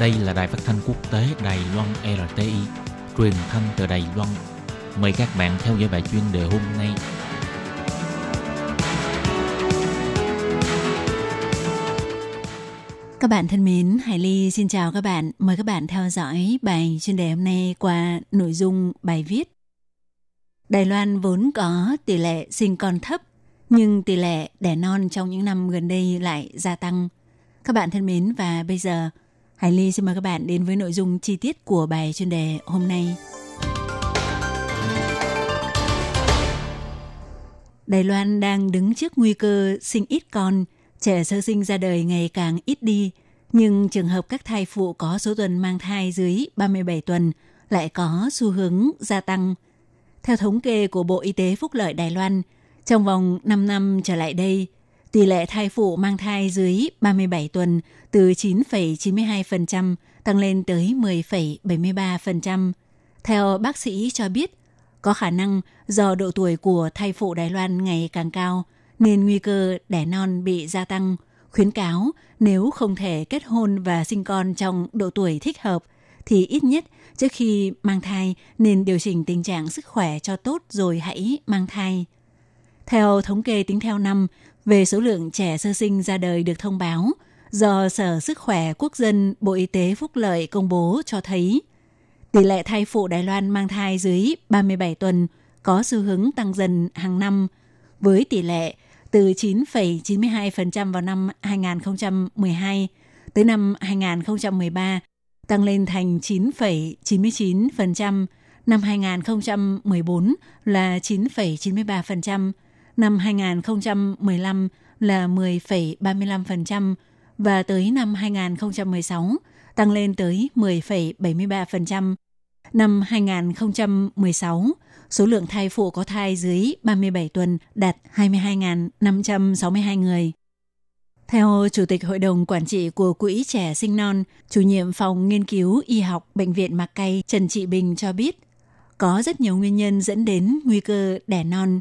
Đây là đài phát thanh quốc tế Đài Loan RTI, truyền thanh từ Đài Loan. Mời các bạn theo dõi bài chuyên đề hôm nay. Các bạn thân mến, Hải Ly xin chào các bạn. Mời các bạn theo dõi bài chuyên đề hôm nay qua nội dung bài viết. Đài Loan vốn có tỷ lệ sinh con thấp, nhưng tỷ lệ đẻ non trong những năm gần đây lại gia tăng. Các bạn thân mến và bây giờ Hải Ly xin mời các bạn đến với nội dung chi tiết của bài chuyên đề hôm nay. Đài Loan đang đứng trước nguy cơ sinh ít con, trẻ sơ sinh ra đời ngày càng ít đi, nhưng trường hợp các thai phụ có số tuần mang thai dưới 37 tuần lại có xu hướng gia tăng. Theo thống kê của Bộ Y tế Phúc lợi Đài Loan, trong vòng 5 năm trở lại đây, tỷ lệ thai phụ mang thai dưới 37 tuần từ 9,92% tăng lên tới 10,73%. Theo bác sĩ cho biết, có khả năng do độ tuổi của thai phụ Đài Loan ngày càng cao nên nguy cơ đẻ non bị gia tăng. Khuyến cáo nếu không thể kết hôn và sinh con trong độ tuổi thích hợp thì ít nhất trước khi mang thai nên điều chỉnh tình trạng sức khỏe cho tốt rồi hãy mang thai. Theo thống kê tính theo năm về số lượng trẻ sơ sinh ra đời được thông báo do Sở Sức khỏe Quốc dân Bộ Y tế Phúc lợi công bố cho thấy tỷ lệ thai phụ Đài Loan mang thai dưới 37 tuần có xu hướng tăng dần hàng năm với tỷ lệ từ 9,92% vào năm 2012 tới năm 2013 tăng lên thành 9,99%, năm 2014 là 9,93%, năm 2015 là 10,35% và tới năm 2016 tăng lên tới 10,73%. Năm 2016, số lượng thai phụ có thai dưới 37 tuần đạt 22.562 người. Theo Chủ tịch Hội đồng Quản trị của Quỹ Trẻ Sinh Non, chủ nhiệm phòng nghiên cứu y học Bệnh viện Mạc Cay Trần Trị Bình cho biết, có rất nhiều nguyên nhân dẫn đến nguy cơ đẻ non.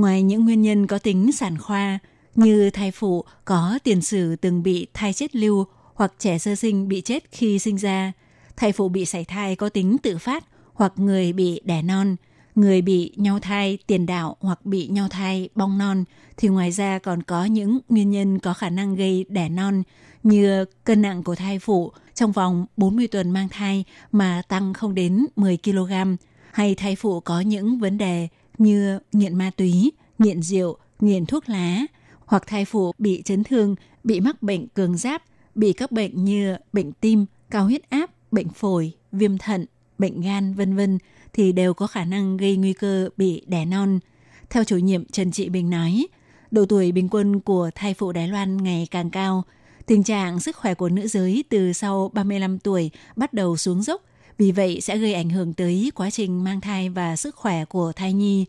Ngoài những nguyên nhân có tính sản khoa, như thai phụ có tiền sử từng bị thai chết lưu hoặc trẻ sơ sinh bị chết khi sinh ra, thai phụ bị sảy thai có tính tự phát hoặc người bị đẻ non, người bị nhau thai tiền đạo hoặc bị nhau thai bong non thì ngoài ra còn có những nguyên nhân có khả năng gây đẻ non như cân nặng của thai phụ trong vòng 40 tuần mang thai mà tăng không đến 10 kg hay thai phụ có những vấn đề như nghiện ma túy, nghiện rượu, nghiện thuốc lá hoặc thai phụ bị chấn thương, bị mắc bệnh cường giáp, bị các bệnh như bệnh tim, cao huyết áp, bệnh phổi, viêm thận, bệnh gan vân vân thì đều có khả năng gây nguy cơ bị đẻ non. Theo chủ nhiệm Trần Trị Bình nói, độ tuổi bình quân của thai phụ Đài Loan ngày càng cao. Tình trạng sức khỏe của nữ giới từ sau 35 tuổi bắt đầu xuống dốc, vì vậy sẽ gây ảnh hưởng tới quá trình mang thai và sức khỏe của thai nhi.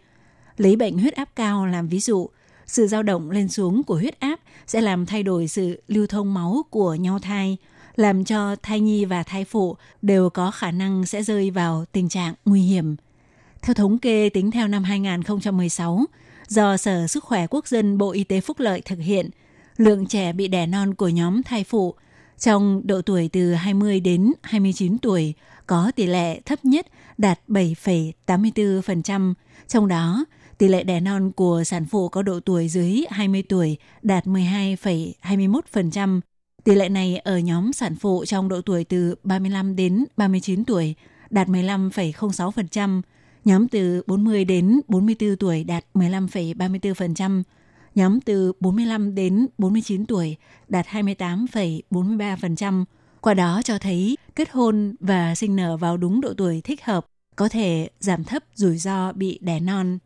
Lấy bệnh huyết áp cao làm ví dụ, sự dao động lên xuống của huyết áp sẽ làm thay đổi sự lưu thông máu của nhau thai, làm cho thai nhi và thai phụ đều có khả năng sẽ rơi vào tình trạng nguy hiểm. Theo thống kê tính theo năm 2016, do Sở Sức khỏe Quốc dân Bộ Y tế Phúc lợi thực hiện, lượng trẻ bị đẻ non của nhóm thai phụ trong độ tuổi từ 20 đến 29 tuổi có tỷ lệ thấp nhất đạt 7,84%, trong đó tỷ lệ đẻ non của sản phụ có độ tuổi dưới 20 tuổi đạt 12,21%. Tỷ lệ này ở nhóm sản phụ trong độ tuổi từ 35 đến 39 tuổi đạt 15,06%, nhóm từ 40 đến 44 tuổi đạt 15,34%, nhóm từ 45 đến 49 tuổi đạt 28,43%. Qua đó cho thấy kết hôn và sinh nở vào đúng độ tuổi thích hợp có thể giảm thấp rủi ro bị đẻ non.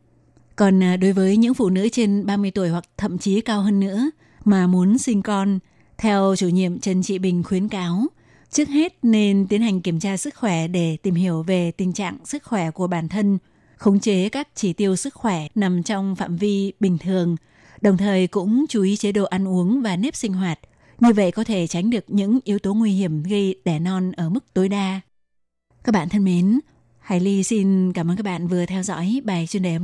Còn à, đối với những phụ nữ trên 30 tuổi hoặc thậm chí cao hơn nữa mà muốn sinh con, theo chủ nhiệm Trần Trị Bình khuyến cáo, trước hết nên tiến hành kiểm tra sức khỏe để tìm hiểu về tình trạng sức khỏe của bản thân, khống chế các chỉ tiêu sức khỏe nằm trong phạm vi bình thường, đồng thời cũng chú ý chế độ ăn uống và nếp sinh hoạt. Như vậy có thể tránh được những yếu tố nguy hiểm gây đẻ non ở mức tối đa. Các bạn thân mến, Hải Ly xin cảm ơn các bạn vừa theo dõi bài chuyên đề hôm nay.